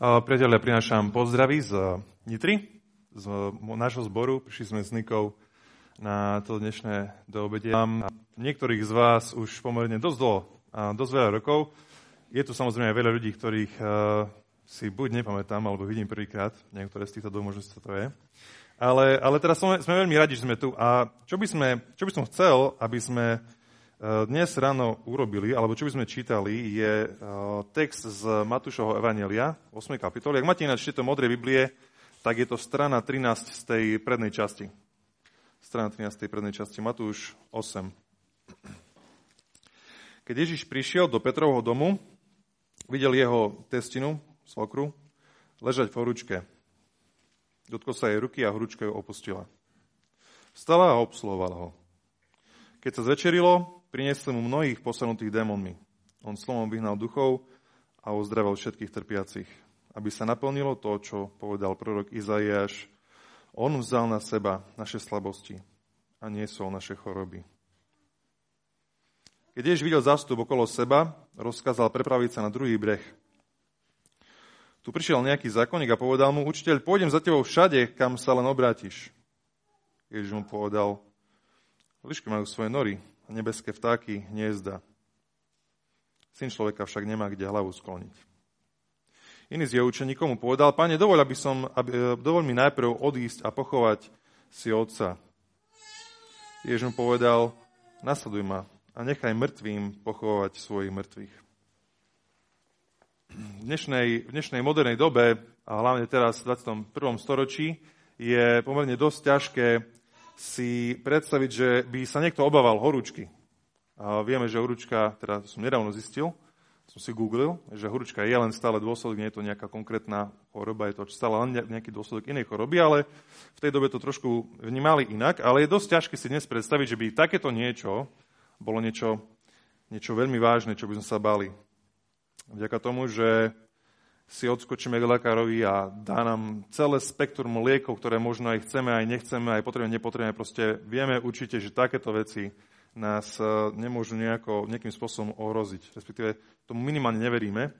Priatelia, prinášam pozdravy z Nitry, z nášho zboru. Prišli sme s Nikou na to dnešné doobedie. Mám niektorých z vás už pomerne dosť dlho, dosť veľa rokov. Je tu samozrejme veľa ľudí, ktorých si buď nepamätám, alebo vidím prvýkrát. Niektoré z týchto dvoch možností to je. Ale, ale teraz sme, sme veľmi radi, že sme tu. A čo by, sme, čo by som chcel, aby sme dnes ráno urobili, alebo čo by sme čítali, je eh, text z Matúšovho Evanelia, 8. kapitoly. Ak máte ináč to modré Biblie, tak je to strana 13 z tej prednej časti. Strana 13 z tej prednej časti, Matúš 8. Keď Ježiš prišiel do Petrovho domu, videl jeho testinu, svokru, ležať v horúčke. Dotkol sa jej ruky a horúčka ju opustila. Vstala a obsluhovala ho. Keď sa zvečerilo, Priniesli mu mnohých posadnutých démonmi. On slovom vyhnal duchov a uzdravil všetkých trpiacich. Aby sa naplnilo to, čo povedal prorok Izaiáš, on vzal na seba naše slabosti a niesol naše choroby. Keď Ježiš videl zástup okolo seba, rozkázal prepraviť sa na druhý breh. Tu prišiel nejaký zákonník a povedal mu, učiteľ, pôjdem za tebou všade, kam sa len obrátiš. Ježiš mu povedal, lišky majú svoje nory, nebeské vtáky hniezda. Syn človeka však nemá kde hlavu skloniť. Iný z jeho učeníkov mu povedal, pane, dovoľ, aby som, aby, e, dovoľ mi najprv odísť a pochovať si otca. Ježiš mu povedal, nasleduj ma a nechaj mŕtvým pochovať svojich mŕtvych. V dnešnej, v dnešnej modernej dobe, a hlavne teraz v 21. storočí, je pomerne dosť ťažké si predstaviť, že by sa niekto obával horúčky. A vieme, že horúčka, teda som nedávno zistil, som si googlil, že horúčka je len stále dôsledok, nie je to nejaká konkrétna choroba, je to stále len nejaký dôsledok inej choroby, ale v tej dobe to trošku vnímali inak. Ale je dosť ťažké si dnes predstaviť, že by takéto niečo bolo niečo, niečo veľmi vážne, čo by sme sa bali. Vďaka tomu, že si odskočíme k lekárovi a dá nám celé spektrum liekov, ktoré možno aj chceme, aj nechceme, aj potrebujeme, nepotrebujeme. Proste vieme určite, že takéto veci nás e, nemôžu nejako, nejakým spôsobom ohroziť. Respektíve tomu minimálne neveríme.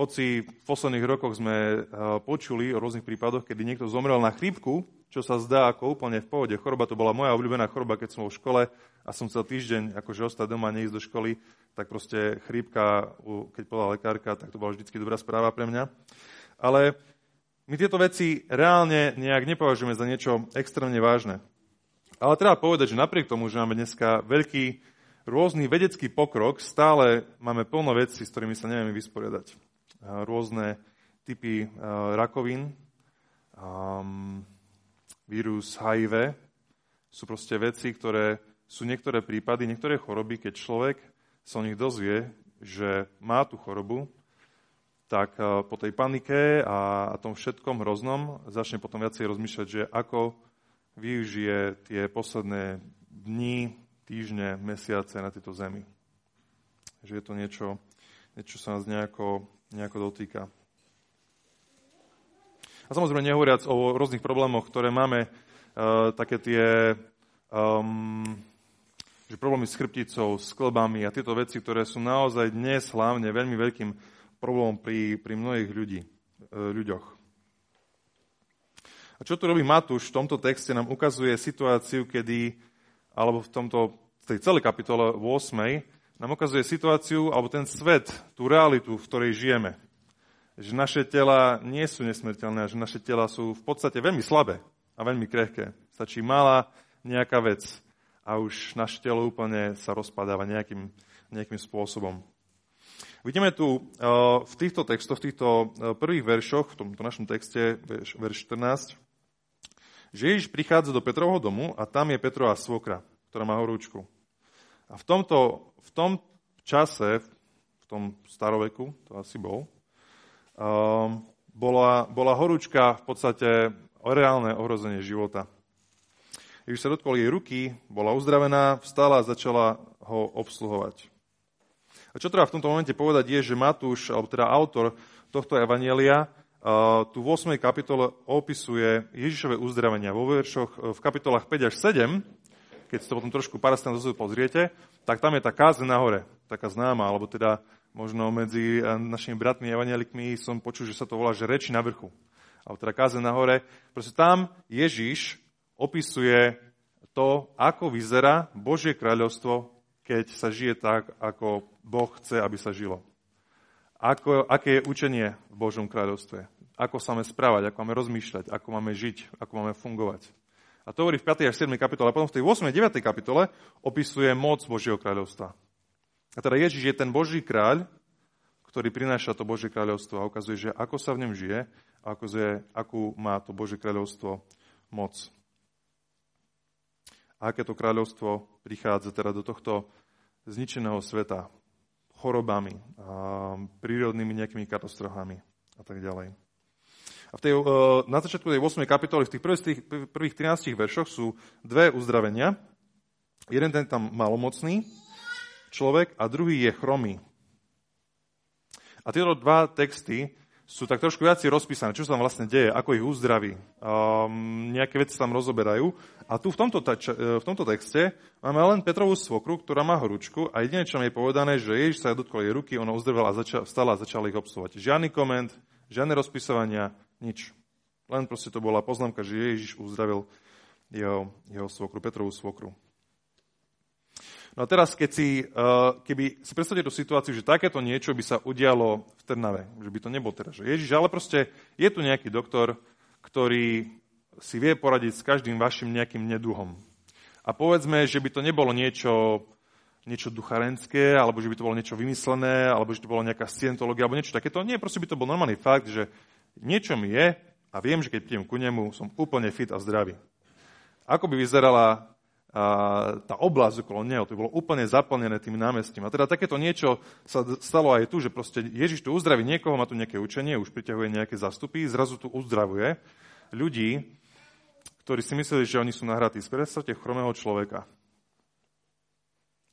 Hoci v posledných rokoch sme e, počuli o rôznych prípadoch, kedy niekto zomrel na chrípku, čo sa zdá ako úplne v pohode. Choroba to bola moja obľúbená choroba, keď som bol v škole a som chcel týždeň akože ostať doma, neísť do školy tak proste chrípka, keď povedala lekárka, tak to bola vždy dobrá správa pre mňa. Ale my tieto veci reálne nejak nepovažujeme za niečo extrémne vážne. Ale treba povedať, že napriek tomu, že máme dneska veľký rôzny vedecký pokrok, stále máme plno vecí, s ktorými sa nevieme vysporiadať. Rôzne typy rakovín, vírus HIV, sú proste veci, ktoré sú niektoré prípady, niektoré choroby, keď človek sa o nich dozvie, že má tú chorobu, tak po tej panike a tom všetkom hroznom začne potom viacej rozmýšľať, že ako využije tie posledné dni, týždne, mesiace na tejto zemi. Že je to niečo, niečo sa nás nejako, nejako dotýka. A samozrejme nehovoriac o rôznych problémoch, ktoré máme, uh, také tie um, že problémy s chrbticou, s klbami a tieto veci, ktoré sú naozaj dnes hlavne veľmi veľkým problémom pri, pri mnohých ľudí, e, ľuďoch. A čo tu robí Matúš v tomto texte, nám ukazuje situáciu, kedy, alebo v tomto, v tej celej kapitole 8, nám ukazuje situáciu, alebo ten svet, tú realitu, v ktorej žijeme. Že naše tela nie sú nesmrteľné, že naše tela sú v podstate veľmi slabé a veľmi krehké. Stačí malá nejaká vec a už naše telo úplne sa rozpadáva nejakým, nejakým spôsobom. Vidíme tu uh, v týchto textoch, v týchto uh, prvých veršoch, v tomto našom texte, verš, verš 14, že Ježiš prichádza do Petrovho domu a tam je Petrova svokra, ktorá má horúčku. A v tomto, v tom čase, v tom staroveku, to asi bol, um, bola, bola horúčka v podstate reálne ohrozenie života. Ježiš sa dotkol jej ruky, bola uzdravená, vstala a začala ho obsluhovať. A čo treba v tomto momente povedať je, že Matúš, alebo teda autor tohto evanielia, tu v 8. kapitole opisuje Ježišové uzdravenia. Vo veršoch v kapitolách 5 až 7, keď si to potom trošku parastane dozadu pozriete, tak tam je tá kázeň nahore, taká známa, alebo teda Možno medzi eh, našimi bratmi evangelikmi som počul, že sa to volá, že reči na vrchu. Alebo teda káze na hore. Proste tam Ježiš opisuje to, ako vyzerá Božie kráľovstvo, keď sa žije tak, ako Boh chce, aby sa žilo. Ako, aké je učenie v Božom kráľovstve. Ako sa máme správať, ako máme rozmýšľať, ako máme žiť, ako máme fungovať. A to hovorí v 5. až 7. kapitole. A potom v tej 8. a 9. kapitole opisuje moc Božieho kráľovstva. A teda Ježiš je ten Boží kráľ, ktorý prináša to Božie kráľovstvo a ukazuje, že ako sa v ňom žije a ukazuje, akú má to Božie kráľovstvo moc. A aké to kráľovstvo prichádza teda do tohto zničeného sveta chorobami, prírodnými nejakými katastrofami a tak ďalej. A v tej, e, na začiatku tej 8. kapitoly, v tých prvých, prvých 13 veršoch sú dve uzdravenia. Jeden ten tam malomocný, človek a druhý je chromý. A tieto dva texty sú tak trošku viac rozpísané, čo sa tam vlastne deje, ako ich uzdraví. Um, nejaké veci tam rozoberajú. A tu v tomto, tač, e, v tomto texte máme len Petrovú svokru, ktorá má horúčku a jedine, čo mi je povedané, že Ježiš sa dotkol jej ruky, ona uzdravila a zača, vstala a začala ich obsluhovať. Žiadny koment, žiadne rozpisovania, nič. Len proste to bola poznámka, že Ježiš uzdravil jeho, jeho svokru, Petrovú svokru. No a teraz, keď si, uh, keby si predstavte tú situáciu, že takéto niečo by sa udialo v Trnave, že by to nebol teraz, že Ježiš, ale proste je tu nejaký doktor, ktorý si vie poradiť s každým vašim nejakým neduhom. A povedzme, že by to nebolo niečo, niečo ducharenské, alebo že by to bolo niečo vymyslené, alebo že to bolo nejaká scientológia, alebo niečo takéto. Nie, proste by to bol normálny fakt, že niečo mi je a viem, že keď prídem ku nemu, som úplne fit a zdravý. Ako by vyzerala a tá oblasť okolo neho, to bolo úplne zaplnené tým námestím. A teda takéto niečo sa stalo aj tu, že proste Ježiš tu uzdraví niekoho, má tu nejaké učenie, už priťahuje nejaké zastupy, zrazu tu uzdravuje ľudí, ktorí si mysleli, že oni sú nahratí. Predstavte chromého človeka.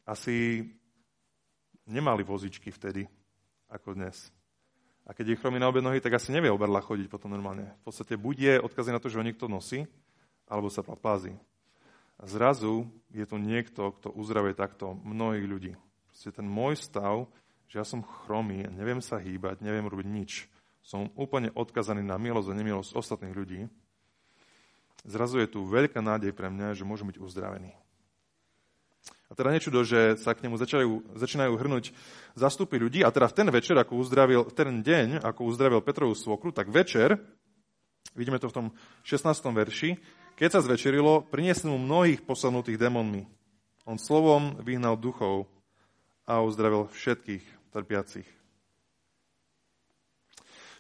Asi nemali vozičky vtedy, ako dnes. A keď je chromý na obe nohy, tak asi nevie oberla chodiť potom normálne. V podstate buď je odkazy na to, že ho niekto nosí, alebo sa plazí. A zrazu je tu niekto, kto uzdravuje takto mnohých ľudí. Proste ten môj stav, že ja som chromý, neviem sa hýbať, neviem robiť nič. Som úplne odkazaný na milosť a nemilosť ostatných ľudí. Zrazu je tu veľká nádej pre mňa, že môžem byť uzdravený. A teda nečudo, že sa k nemu začajú, začínajú hrnúť zastupy ľudí. A teda v ten večer, ako uzdravil, ten deň, ako uzdravil Petrovú svokru, tak večer, vidíme to v tom 16. verši, keď sa zvečerilo, priniesli mu mnohých posadnutých démonmi. On slovom vyhnal duchov a uzdravil všetkých trpiacich.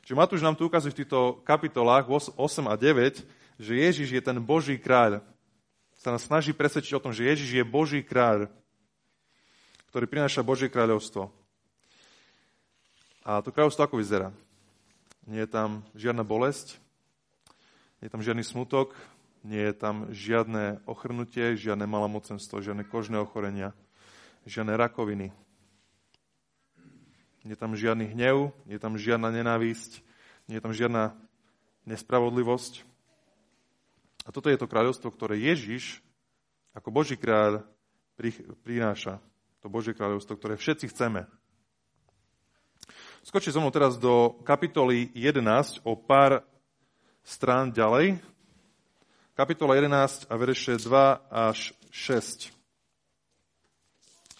Čiže Matúš nám tu ukazuje v týchto kapitolách 8 a 9, že Ježiš je ten Boží kráľ. Sa nás snaží presvedčiť o tom, že Ježiš je Boží kráľ, ktorý prináša Božie kráľovstvo. A to kráľovstvo ako vyzerá? Nie je tam žiadna bolesť, nie je tam žiadny smutok, nie je tam žiadne ochrnutie, žiadne malomocenstvo, žiadne kožné ochorenia, žiadne rakoviny. Nie je tam žiadny hnev, nie je tam žiadna nenávisť, nie je tam žiadna nespravodlivosť. A toto je to kráľovstvo, ktoré Ježiš ako Boží kráľ prináša. To Božie kráľovstvo, ktoré všetci chceme. Skočí so mnou teraz do kapitoly 11 o pár strán ďalej, kapitola 11 a verše 2 až 6.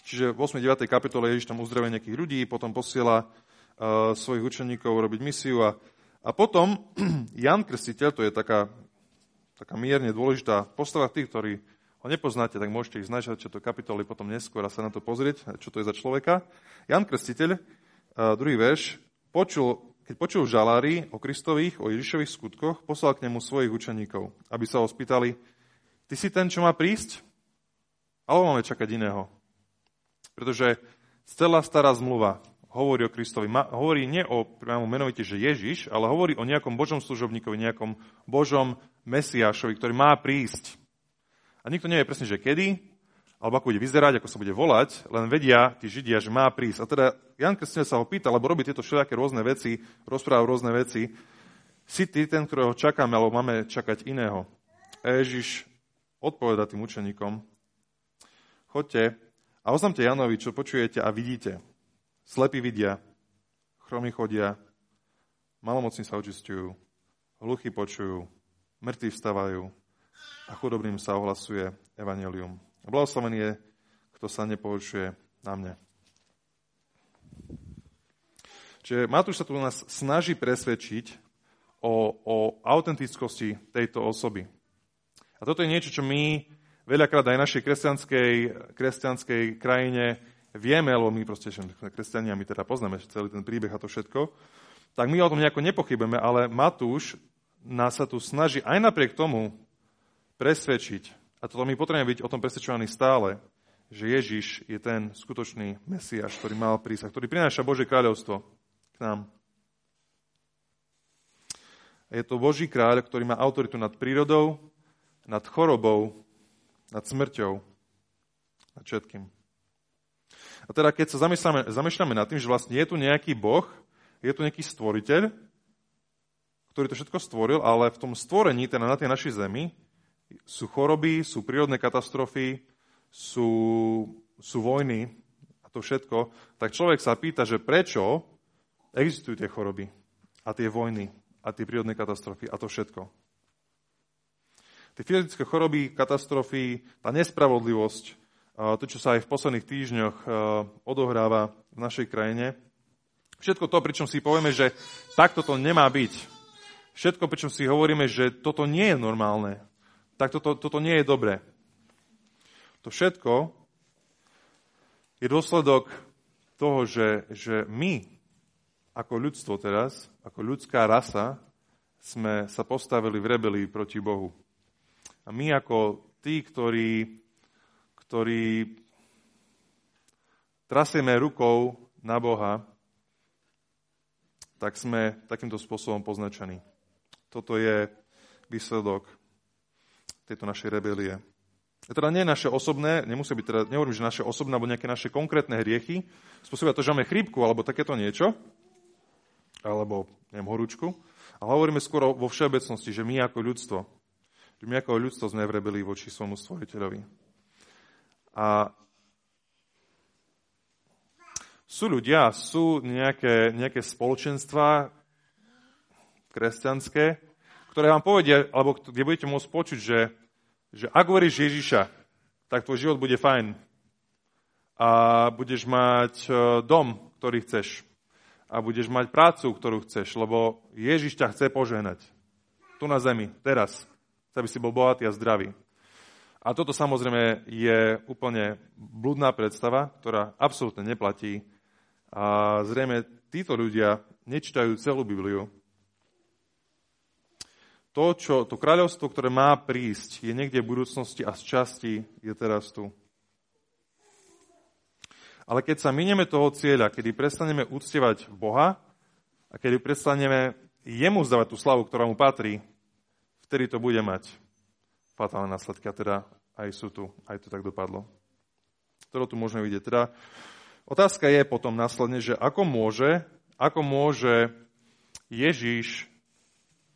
Čiže v 8. 9. kapitole Ježiš tam uzdravuje nejakých ľudí, potom posiela uh, svojich učeníkov robiť misiu a, a potom Jan Krstiteľ, to je taká, taká mierne dôležitá postava tých, ktorí ho nepoznáte, tak môžete ich značať, čo to kapitoly potom neskôr a sa na to pozrieť, čo to je za človeka. Jan Krstiteľ, uh, druhý verš, počul keď počul žalári o Kristových, o Ježišových skutkoch, poslal k nemu svojich učeníkov, aby sa ho spýtali, ty si ten, čo má prísť? Alebo máme čakať iného? Pretože celá stará zmluva hovorí o Kristovi. hovorí nie o priamo menovite, že Ježiš, ale hovorí o nejakom Božom služobníkovi, nejakom Božom Mesiášovi, ktorý má prísť. A nikto nevie presne, že kedy, alebo ako bude vyzerať, ako sa bude volať, len vedia tí Židia, že má prísť. A teda Jan Krstina sa ho pýta, lebo robí tieto všelijaké rôzne veci, rozpráva rôzne veci. Si ty ten, ktorého čakáme, alebo máme čakať iného? A Ježiš odpoveda tým učeníkom, chodte a oznamte Janovi, čo počujete a vidíte. Slepí vidia, chromy chodia, malomocní sa očistujú, hluchy počujú, mŕtvi vstávajú a chudobným sa ohlasuje evanelium. Blahoslavený je, kto sa nepoučuje na mne. Čiže Matúš sa tu nás snaží presvedčiť o, o autentickosti tejto osoby. A toto je niečo, čo my veľakrát aj našej kresťanskej, kresťanskej krajine vieme, lebo my proste kresťania, my teda poznáme celý ten príbeh a to všetko, tak my o tom nejako nepochybujeme, ale Matúš nás sa tu snaží aj napriek tomu presvedčiť, a toto my potrebujeme byť o tom presvedčovaní stále, že Ježiš je ten skutočný Mesiáš, ktorý mal prísť a ktorý prináša Božie kráľovstvo k nám. Je to Boží kráľ, ktorý má autoritu nad prírodou, nad chorobou, nad smrťou, nad všetkým. A teda keď sa zamýšľame, zamýšľame nad tým, že vlastne je tu nejaký Boh, je tu nejaký stvoriteľ, ktorý to všetko stvoril, ale v tom stvorení, teda na tej našej zemi, sú choroby, sú prírodné katastrofy, sú, sú vojny a to všetko, tak človek sa pýta, že prečo existujú tie choroby a tie vojny a tie prírodné katastrofy a to všetko. Tie fyzické choroby, katastrofy, tá nespravodlivosť, to, čo sa aj v posledných týždňoch odohráva v našej krajine. Všetko to, pričom si povieme, že takto to nemá byť. Všetko, pričom si hovoríme, že toto nie je normálne. Tak toto, toto nie je dobré. To všetko je dôsledok toho, že, že my, ako ľudstvo teraz, ako ľudská rasa, sme sa postavili v rebelii proti Bohu. A my ako tí, ktorí ktorí trasieme rukou na Boha, tak sme takýmto spôsobom poznačení. Toto je výsledok tejto našej rebelie. A teda nie naše osobné, nemusí byť teda, nehovorím, že naše osobné alebo nejaké naše konkrétne hriechy, spôsobia to, že máme chrípku alebo takéto niečo, alebo neviem, horúčku, ale hovoríme skôr vo všeobecnosti, že my ako ľudstvo, že my ako ľudstvo sme v rebelii voči svojmu stvoriteľovi. A sú ľudia, sú nejaké, nejaké spoločenstva kresťanské, ktoré vám povedia, alebo kde budete môcť počuť, že, že ak veríš Ježiša, tak tvoj život bude fajn. A budeš mať e, dom, ktorý chceš. A budeš mať prácu, ktorú chceš, lebo Ježiš ťa chce požehnať. Tu na zemi, teraz. Chce, aby si bol bohatý a zdravý. A toto samozrejme je úplne blúdna predstava, ktorá absolútne neplatí. A zrejme títo ľudia nečítajú celú Bibliu. To, čo, to kráľovstvo, ktoré má prísť, je niekde v budúcnosti a z časti je teraz tu. Ale keď sa minieme toho cieľa, kedy prestaneme uctievať Boha a kedy prestaneme jemu zdávať tú slavu, ktorá mu patrí, vtedy to bude mať fatálne následky. A teda aj sú tu, aj to tak dopadlo. To tu môžeme vidieť. Teda otázka je potom následne, že ako môže, ako môže Ježíš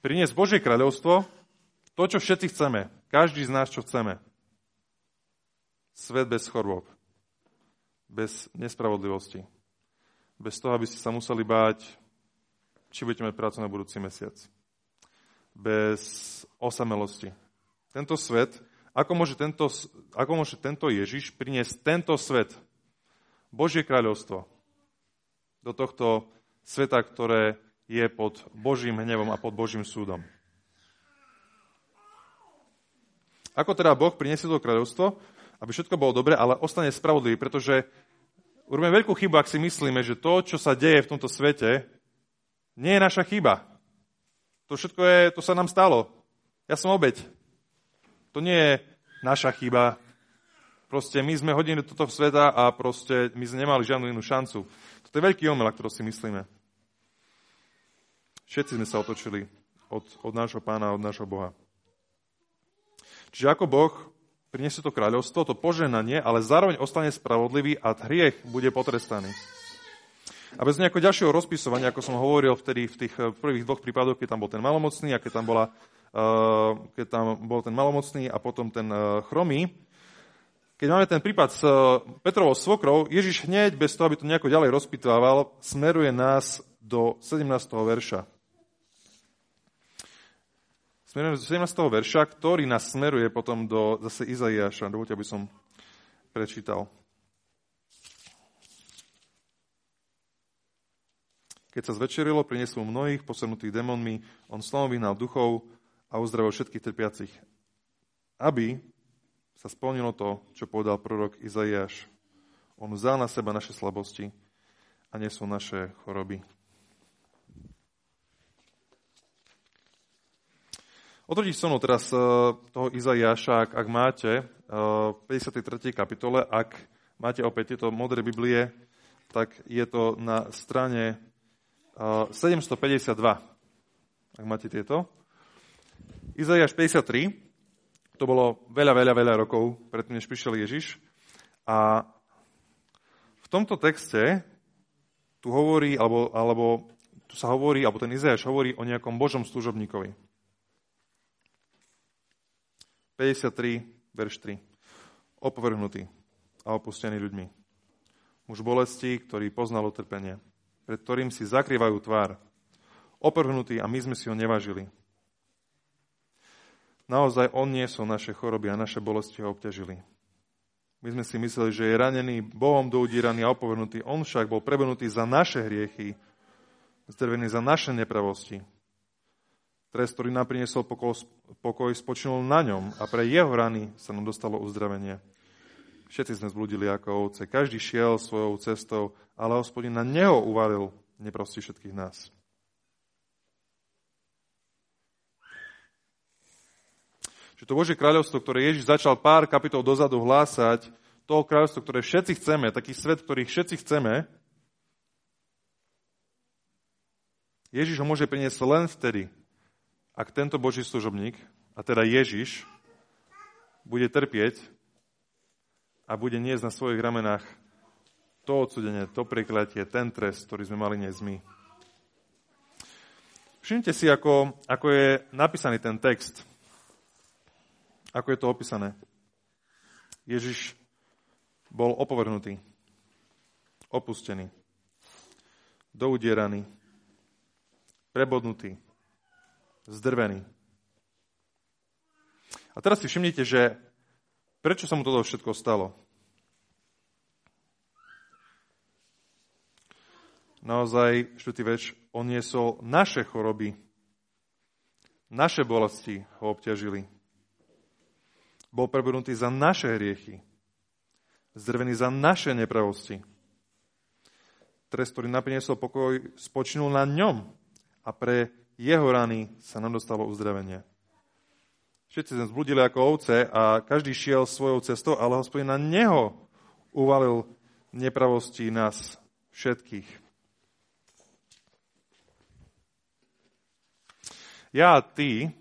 priniesť Božie kráľovstvo, to, čo všetci chceme, každý z nás, čo chceme. Svet bez chorôb, bez nespravodlivosti, bez toho, aby ste sa museli báť, či budete mať prácu na budúci mesiac, bez osamelosti. Tento svet, ako môže tento, ako môže tento Ježiš priniesť tento svet, Božie kráľovstvo, do tohto sveta, ktoré je pod Božím hnevom a pod Božím súdom. Ako teda Boh priniesie to kráľovstvo, aby všetko bolo dobre, ale ostane spravodlivý, pretože urobíme veľkú chybu, ak si myslíme, že to, čo sa deje v tomto svete, nie je naša chyba. To všetko je, to sa nám stalo. Ja som obeď. To nie je naša chyba. Proste my sme hodili toto sveta a proste my sme nemali žiadnu inú šancu. Toto je veľký omel, ktorý si myslíme. Všetci sme sa otočili od, od nášho pána, od nášho Boha. Čiže ako Boh priniesie to kráľovstvo, to poženanie, ale zároveň ostane spravodlivý a hriech bude potrestaný. A bez nejakého ďalšieho rozpisovania, ako som hovoril vtedy v tých prvých dvoch prípadoch, keď tam bol ten malomocný a keď tam bola keď tam bol ten malomocný a potom ten eh, chromý, keď máme ten prípad s eh, Petrovou svokrou, Ježiš hneď, bez toho, aby to nejako ďalej rozpitával, smeruje nás do 17. verša. Smerujeme do 17. verša, ktorý nás smeruje potom do zase Izaiáša. Dovolte, aby som prečítal. Keď sa zvečerilo, priniesol mnohých posadnutých démonmi, on slovom vyhnal duchov a uzdravil všetkých trpiacich. Aby sa splnilo to, čo povedal prorok Izaiáš. On vzal na seba naše slabosti a nesol naše choroby. Otočíš so mnou teraz e, toho Izaiáša, ak, ak máte, v e, 53. kapitole, ak máte opäť tieto modré Biblie, tak je to na strane 752, ak máte tieto. Izaiáš 53, to bolo veľa, veľa, veľa rokov predtým, než prišiel Ježiš. A v tomto texte tu hovorí, alebo, alebo tu sa hovorí, alebo ten Izajáš hovorí o nejakom Božom služobníkovi. 53, verš 3. Opovrhnutý a opustený ľuďmi. Muž bolesti, ktorý poznal utrpenie pred ktorým si zakrývajú tvár. Oprhnutý a my sme si ho nevážili. Naozaj on niesol naše choroby a naše bolesti ho obťažili. My sme si mysleli, že je ranený, Bohom doudíraný a opovrhnutý. On však bol prebenutý za naše hriechy, zdrvený za naše nepravosti. Trest, ktorý nám priniesol pokoj, pokoj, spočinul na ňom a pre jeho rany sa nám dostalo uzdravenie. Všetci sme zbludili ako ovce. Každý šiel svojou cestou, ale hospodin na neho uvalil neprosti všetkých nás. Že to Božie kráľovstvo, ktoré Ježiš začal pár kapitol dozadu hlásať, to kráľovstvo, ktoré všetci chceme, taký svet, ktorý všetci chceme, Ježiš ho môže priniesť len vtedy, ak tento Boží služobník, a teda Ježiš, bude trpieť a bude niesť na svojich ramenách to odsudenie, to prekletie, ten trest, ktorý sme mali niesť my. Všimnite si, ako, ako je napísaný ten text. Ako je to opísané. Ježiš bol opovrhnutý, opustený, doudieraný, prebodnutý, zdrvený. A teraz si všimnite, že prečo sa mu toto všetko stalo? naozaj, štvrtý več, on niesol naše choroby, naše bolesti ho obťažili. Bol prebudnutý za naše hriechy, zdrvený za naše nepravosti. Trest, ktorý napriniesol pokoj, spočinul na ňom a pre jeho rany sa nám dostalo uzdravenie. Všetci sme zbludili ako ovce a každý šiel svojou cestou, ale hospodin na neho uvalil nepravosti nás všetkých. ja a ty,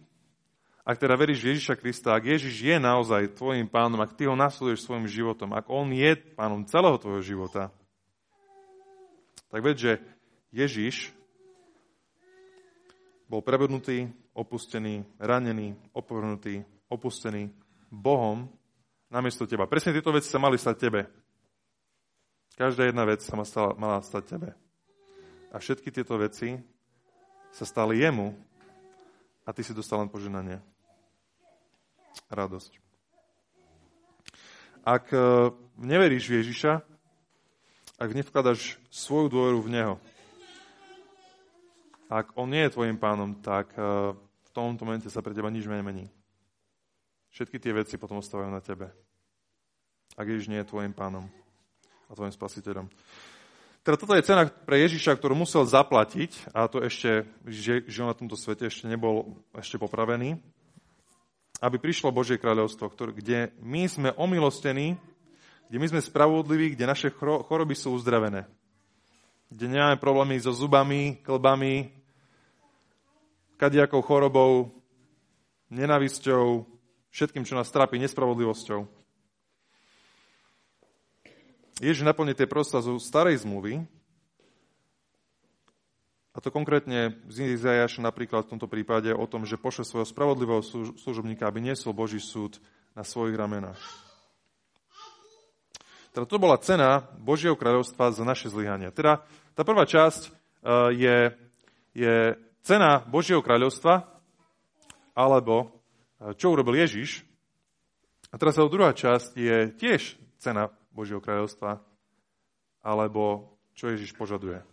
ak teda veríš Ježiša Krista, ak Ježiš je naozaj tvojim pánom, ak ty ho nasleduješ svojim životom, ak on je pánom celého tvojho života, tak ved, že Ježiš bol prebudnutý, opustený, ranený, opovrhnutý, opustený Bohom namiesto teba. Presne tieto veci sa mali stať tebe. Každá jedna vec sa mala stať tebe. A všetky tieto veci sa stali jemu a ty si dostal len poženanie. Radosť. Ak e, neveríš v Ježiša, ak nevkladaš svoju dôveru v Neho, ak On nie je tvojim pánom, tak e, v tomto momente sa pre teba nič nemení. Všetky tie veci potom ostávajú na tebe. Ak Ježiš nie je tvojim pánom a tvojim spasiteľom. Teda toto je cena pre Ježiša, ktorú musel zaplatiť, a to ešte, on na tomto svete ešte nebol ešte popravený, aby prišlo Božie kráľovstvo, kde my sme omilostení, kde my sme spravodliví, kde naše choroby sú uzdravené. Kde nemáme problémy so zubami, klbami, kadiakou chorobou, nenavisťou, všetkým, čo nás trápi, nespravodlivosťou. Ježiš naplní tie prosta zo starej zmluvy, a to konkrétne z Izajaša napríklad v tomto prípade o tom, že pošle svojho spravodlivého služobníka, aby niesol Boží súd na svojich ramenách. Teda to bola cena Božieho kráľovstva za naše zlyhania. Teda tá prvá časť uh, je, je cena Božieho kráľovstva, alebo uh, čo urobil Ježiš. A teraz tá druhá časť je tiež cena Božieho kráľovstva, alebo čo Ježiš požaduje.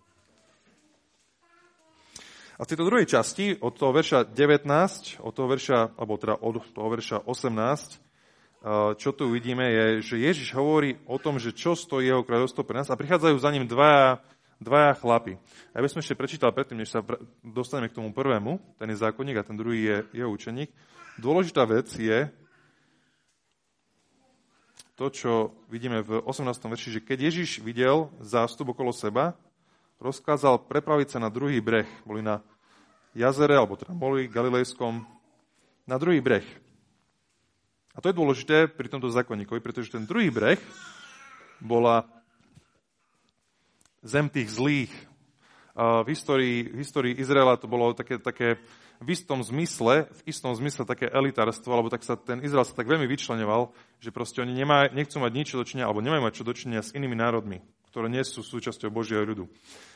A v tejto druhej časti, od toho verša 19, od toho verša, alebo teda od toho verša 18, čo tu uvidíme, je, že Ježiš hovorí o tom, že čo stojí jeho kráľovstvo pre nás a prichádzajú za ním dvaja, dvaja chlapi. Ja by som ešte prečítal predtým, než sa dostaneme k tomu prvému, ten je zákonník a ten druhý je jeho učeník. Dôležitá vec je to, čo vidíme v 18. verši, že keď Ježiš videl zástup okolo seba, rozkázal prepraviť sa na druhý breh. Boli na jazere, alebo teda boli Galilejskom, na druhý breh. A to je dôležité pri tomto zákonníkovi, pretože ten druhý breh bola zem tých zlých. V histórii, v histórii Izraela to bolo také, také v istom zmysle, v istom zmysle také elitárstvo, alebo tak sa ten Izrael sa tak veľmi vyčlenoval, že proste oni nemá, nechcú mať nič dočinenia, alebo nemajú mať čo dočinenia s inými národmi, ktoré nie sú súčasťou Božieho ľudu.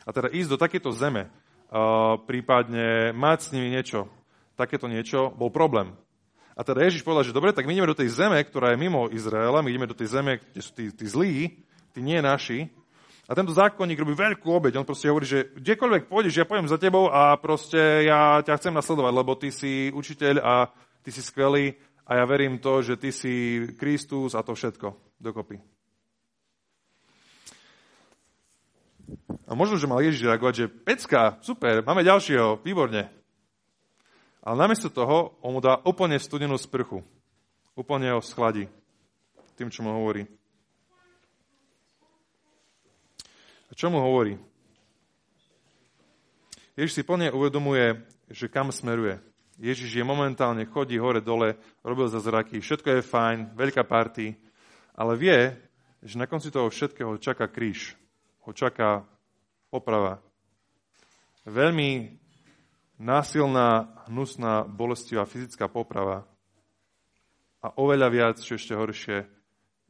A teda ísť do takéto zeme, a prípadne mať s nimi niečo, takéto niečo, bol problém. A teda Ježiš povedal, že dobre, tak my ideme do tej zeme, ktorá je mimo Izraela, my ideme do tej zeme, kde sú tí, tí zlí, tí nie naši. A tento zákonník robí veľkú obeď. On proste hovorí, že kdekoľvek pôjdeš, ja pojem za tebou a proste ja ťa chcem nasledovať, lebo ty si učiteľ a ty si skvelý a ja verím to, že ty si Kristus a to všetko dokopy. A možno, že mal Ježiš reagovať, že pecka, super, máme ďalšieho, výborne. Ale namiesto toho on mu dá úplne studenú sprchu. Úplne ho schladí tým, čo mu hovorí. A čo mu hovorí? Ježiš si plne uvedomuje, že kam smeruje. Ježiš je momentálne, chodí hore, dole, robil zraky, všetko je fajn, veľká party, ale vie, že na konci toho všetkého čaká kríž. Ho čaká oprava. Veľmi násilná, hnusná, bolestivá fyzická poprava a oveľa viac, čo ešte horšie,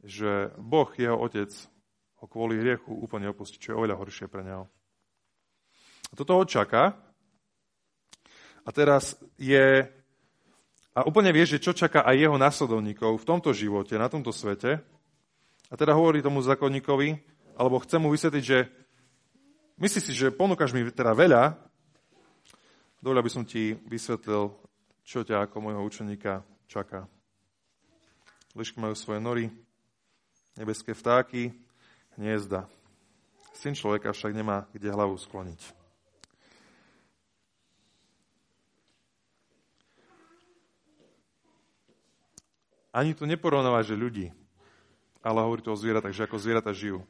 že Boh, jeho otec, ho kvôli hriechu úplne opustí, čo je oveľa horšie pre neho. A toto ho čaká. A teraz je... A úplne vie, že čo čaká aj jeho následovníkov v tomto živote, na tomto svete. A teda hovorí tomu zákonníkovi, alebo chce mu vysvetliť, že myslí si, že ponúkaš mi teda veľa, Dovoľ, aby som ti vysvetlil, čo ťa ako môjho učeníka čaká. Lišky majú svoje nory, nebeské vtáky, hniezda. Syn človeka však nemá kde hlavu skloniť. Ani tu neporovnáva, že ľudí, ale hovorí to o zvieratách, že ako zvieratá žijú.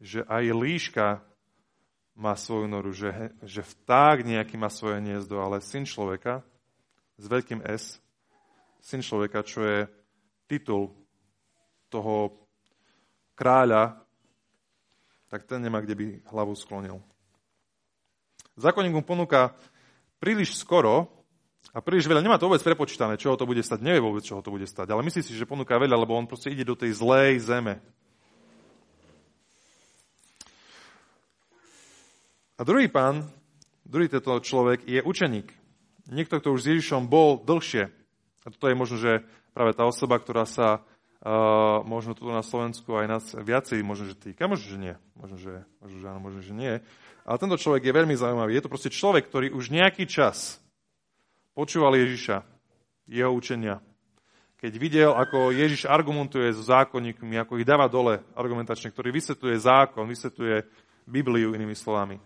Že aj líška má svoju noru, že, že vták nejaký má svoje hniezdo, ale syn človeka s veľkým S, syn človeka, čo je titul toho kráľa, tak ten nemá, kde by hlavu sklonil. Zákonník mu ponúka príliš skoro a príliš veľa. Nemá to vôbec prepočítané, čo to bude stať. Nevie vôbec, čo to bude stať. Ale myslí si, že ponúka veľa, lebo on proste ide do tej zlej zeme. A druhý pán, druhý tento človek je učeník. Niekto, kto už s Ježišom bol dlhšie. A toto je možno, že práve tá osoba, ktorá sa uh, možno tu na Slovensku aj nás viacej možno, že týka. Možno, že nie. Možno, že, možno, že áno, možno, že nie. Ale tento človek je veľmi zaujímavý. Je to proste človek, ktorý už nejaký čas počúval Ježiša, jeho učenia. Keď videl, ako Ježiš argumentuje s zákonníkmi, ako ich dáva dole argumentačne, ktorý vysvetľuje zákon, vysvetľuje Bibliu inými slovami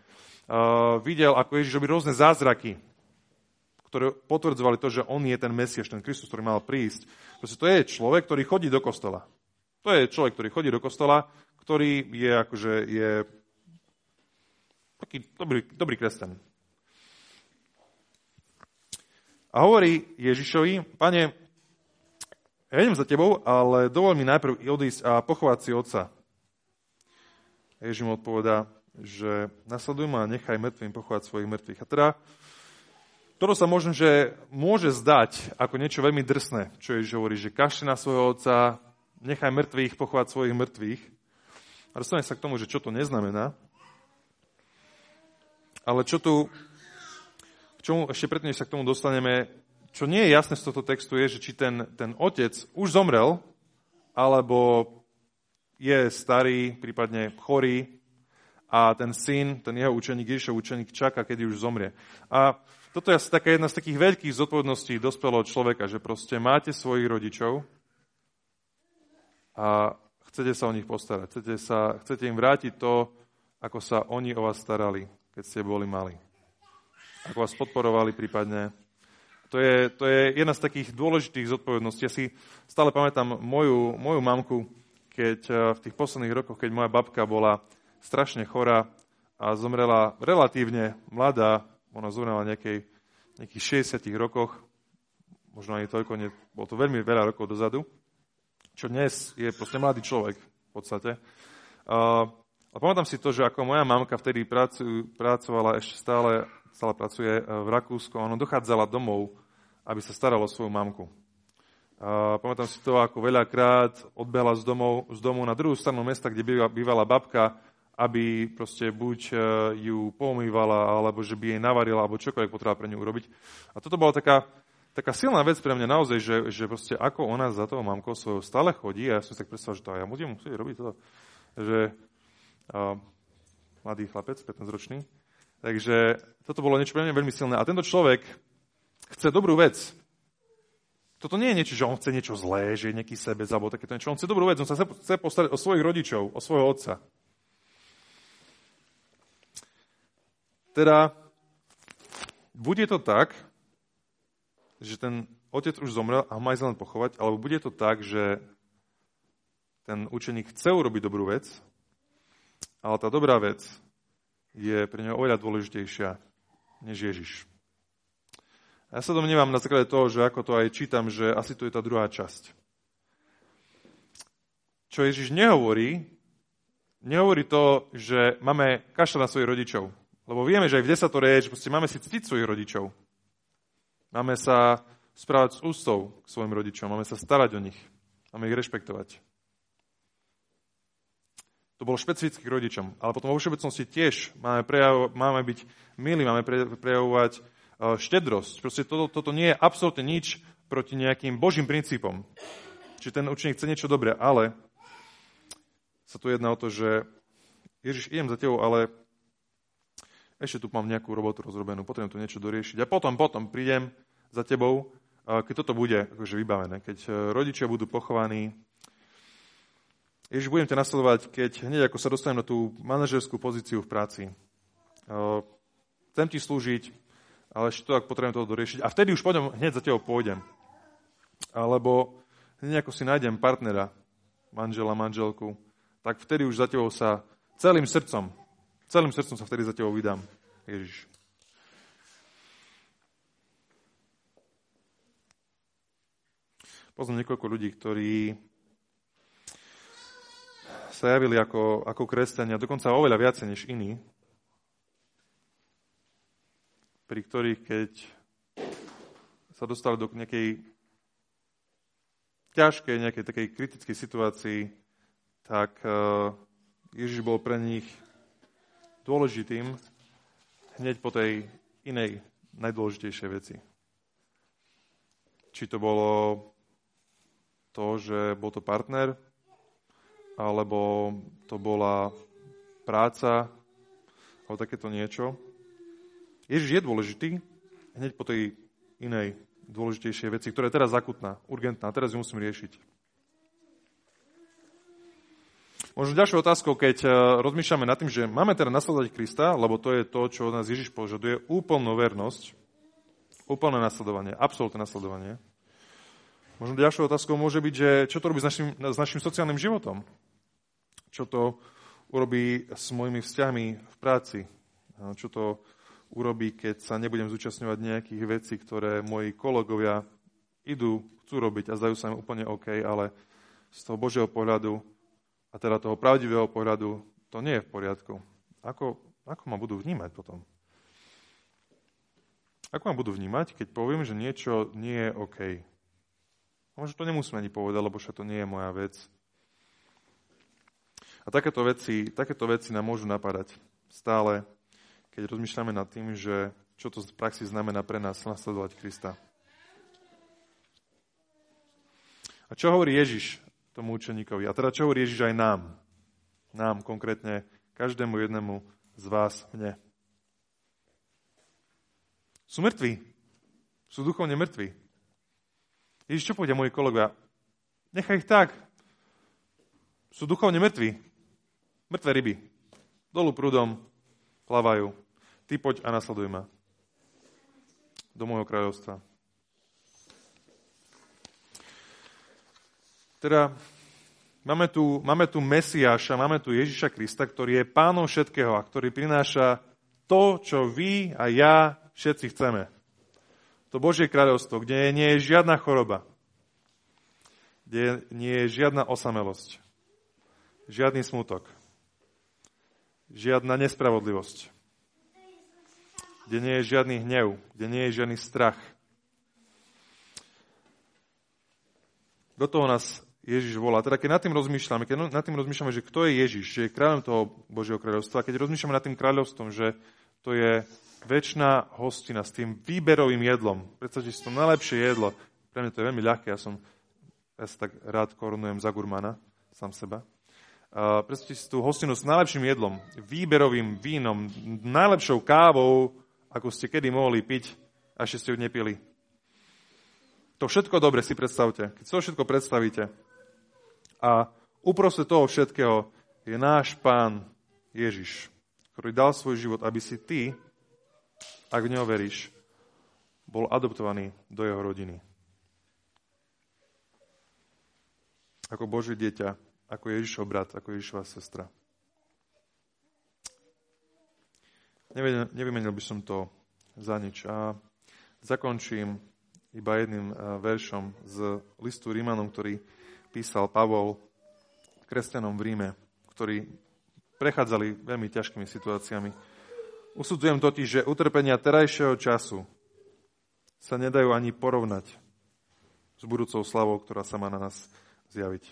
videl, ako Ježiš robí rôzne zázraky, ktoré potvrdzovali to, že on je ten Mesiaš, ten Kristus, ktorý mal prísť. Proste to je človek, ktorý chodí do kostola. To je človek, ktorý chodí do kostola, ktorý je akože je taký dobrý, dobrý kresťan. A hovorí Ježišovi, pane, ja idem za tebou, ale dovol mi najprv odísť a pochovať si otca. Ježiš mu odpovedá, že nasleduj ma a nechaj mŕtvým pochovať svojich mŕtvych. A teda toto sa možno, že môže zdať ako niečo veľmi drsné, čo Ježiš hovorí, že kašli na svojho otca, nechaj mŕtvych pochovať svojich mŕtvych. A dostanem sa k tomu, že čo to neznamená. Ale čo tu, k čomu ešte predtým, než sa k tomu dostaneme, čo nie je jasné z tohto textu, je, že či ten, ten otec už zomrel, alebo je starý, prípadne chorý, a ten syn, ten jeho učeník, Ježišov učeník, čaká, kedy už zomrie. A toto je asi taká jedna z takých veľkých zodpovedností dospelého človeka, že proste máte svojich rodičov a chcete sa o nich postarať. Chcete, sa, chcete im vrátiť to, ako sa oni o vás starali, keď ste boli mali. Ako vás podporovali prípadne. To je, to je jedna z takých dôležitých zodpovedností. Ja si stále pamätám moju, moju mamku, keď eh, v tých posledných rokoch, keď moja babka bola strašne chorá a zomrela relatívne mladá, ona zomrela nejakej, nejakých 60 rokoch, možno ani toľko, nie, bolo to veľmi veľa rokov dozadu, čo dnes je proste mladý človek v podstate. Uh, a pamätám si to, že ako moja mamka vtedy pracu, pracovala, ešte stále, stále pracuje e, v Rakúsku, ona dochádzala domov, aby sa starala o svoju mamku. Uh, pamätám si to, ako veľakrát odbehla z, domov, z domu na druhú stranu mesta, kde bývala babka, aby proste buď e, ju pomývala, alebo že by jej navarila, alebo čokoľvek potrebovala pre ňu urobiť. A toto bola taká, taká silná vec pre mňa naozaj, že, že proste ako ona za toho mamkou svojou stále chodí a ja som si tak predstavil, že to ja budem musieť robiť toto. Že uh, mladý chlapec, 15-ročný. Takže toto bolo niečo pre mňa veľmi silné. A tento človek chce dobrú vec. Toto nie je niečo, že on chce niečo zlé, že je nejaký sebec alebo takéto niečo. On chce dobrú vec, on sa chce postarať o svojich rodičov, o svojho otca. Teda, bude to tak, že ten otec už zomrel a má len pochovať, alebo bude to tak, že ten učeník chce urobiť dobrú vec, ale tá dobrá vec je pre neho oveľa dôležitejšia než Ježiš. Ja sa domnievam na základe toho, že ako to aj čítam, že asi to je tá druhá časť. Čo Ježiš nehovorí, nehovorí to, že máme kašľať na svojich rodičov. Lebo vieme, že aj v desatore je, že máme si ctiť svojich rodičov. Máme sa správať s ústou k svojim rodičom, máme sa starať o nich, máme ich rešpektovať. To bolo špecificky k rodičom. Ale potom vo všeobecnosti tiež máme, prejavo, máme byť milí, máme pre, prejavovať uh, štedrosť. Proste toto, toto nie je absolútne nič proti nejakým božím princípom. Čiže ten učeník chce niečo dobré, ale sa tu jedná o to, že Ježiš, idem za tebou, ale ešte tu mám nejakú robotu rozrobenú, potrebujem tu niečo doriešiť a potom, potom prídem za tebou, keď toto bude akože vybavené, keď e, rodičia budú pochovaní. Ježiš, budem ťa nasledovať, keď hneď ako sa dostanem na tú manažerskú pozíciu v práci. E, chcem ti slúžiť, ale ešte to, ak potrebujem toho doriešiť. A vtedy už pôjdem, hneď za tebou pôjdem. Alebo hneď ako si nájdem partnera, manžela, manželku, tak vtedy už za tebou sa celým srdcom Celým srdcom sa vtedy za tebou vydám, Ježiš. Poznám niekoľko ľudí, ktorí sa javili ako, ako kresťania, dokonca oveľa viacej než iní, pri ktorých, keď sa dostali do nejakej ťažkej, nejakej takej kritickej situácii, tak eh, Ježiš bol pre nich dôležitým hneď po tej inej, najdôležitejšej veci. Či to bolo to, že bol to partner, alebo to bola práca, alebo takéto niečo. Ježiš je dôležitý hneď po tej inej dôležitejšej veci, ktorá je teraz akutná, urgentná, teraz ju musím riešiť. Možno ďalšou otázkou, keď e, rozmýšľame nad tým, že máme teda nasledovať Krista, lebo to je to, čo od nás Ježiš požaduje, úplnú vernosť, úplné nasledovanie, absolútne nasledovanie. Možno ďalšou otázkou môže byť, že čo to robí s našim, s našim sociálnym životom? Čo to urobí s mojimi vzťahmi v práci? Čo to urobí, keď sa nebudem zúčastňovať nejakých vecí, ktoré moji kolegovia idú, chcú robiť a zdajú sa im úplne OK, ale z toho Božieho pohľadu a teda toho pravdivého pohľadu, to nie je v poriadku. Ako, ako ma budú vnímať potom? Ako ma budú vnímať, keď poviem, že niečo nie je OK? A možno to nemusím ani povedať, lebo to nie je moja vec. A takéto veci, takéto veci nám môžu napadať stále, keď rozmýšľame nad tým, že čo to v praxi znamená pre nás nasledovať Krista. A čo hovorí Ježiš tomu učeníkovi? A teda čo hovorí Ježiš aj nám? Nám konkrétne, každému jednému z vás, mne. Sú mŕtvi. Sú duchovne mŕtvi. Ježiš, čo povedia moji kolegovia? Nechaj ich tak. Sú duchovne mŕtvi. Mŕtve ryby. Dolu prúdom plavajú. Ty poď a nasleduj ma. Do môjho kráľovstva. Teda máme tu, máme tu Mesiáša, máme tu Ježiša Krista, ktorý je pánom všetkého a ktorý prináša to, čo vy a ja všetci chceme. To Božie kráľovstvo, kde nie je žiadna choroba, kde nie je žiadna osamelosť, žiadny smutok, žiadna nespravodlivosť, kde nie je žiadny hnev, kde nie je žiadny strach. Do toho nás Ježiš volá. Teda keď nad tým rozmýšľame, keď nad tým rozmýšľame, že kto je Ježiš, že je kráľom toho Božieho kráľovstva, keď rozmýšľame nad tým kráľovstvom, že to je väčšiná hostina s tým výberovým jedlom. Predstavte si to najlepšie jedlo. Pre mňa to je veľmi ľahké, ja som ja sa tak rád korunujem za gurmana, sám seba. Uh, predstavte si tú hostinu s najlepším jedlom, výberovým vínom, najlepšou kávou, ako ste kedy mohli piť, a ešte ste ju nepili. To všetko dobre si predstavte. Keď to všetko predstavíte a uprostred toho všetkého je náš pán Ježiš, ktorý dal svoj život, aby si ty ak v neho veríš, bol adoptovaný do jeho rodiny. Ako Božie dieťa, ako Ježišov brat, ako Ježišova sestra. Nevymenil by som to za nič. A zakončím iba jedným veršom z listu Rímanom, ktorý písal Pavol kresťanom v Ríme, ktorí prechádzali veľmi ťažkými situáciami Usudzujem totiž, že utrpenia terajšieho času sa nedajú ani porovnať s budúcou slavou, ktorá sa má na nás zjaviť.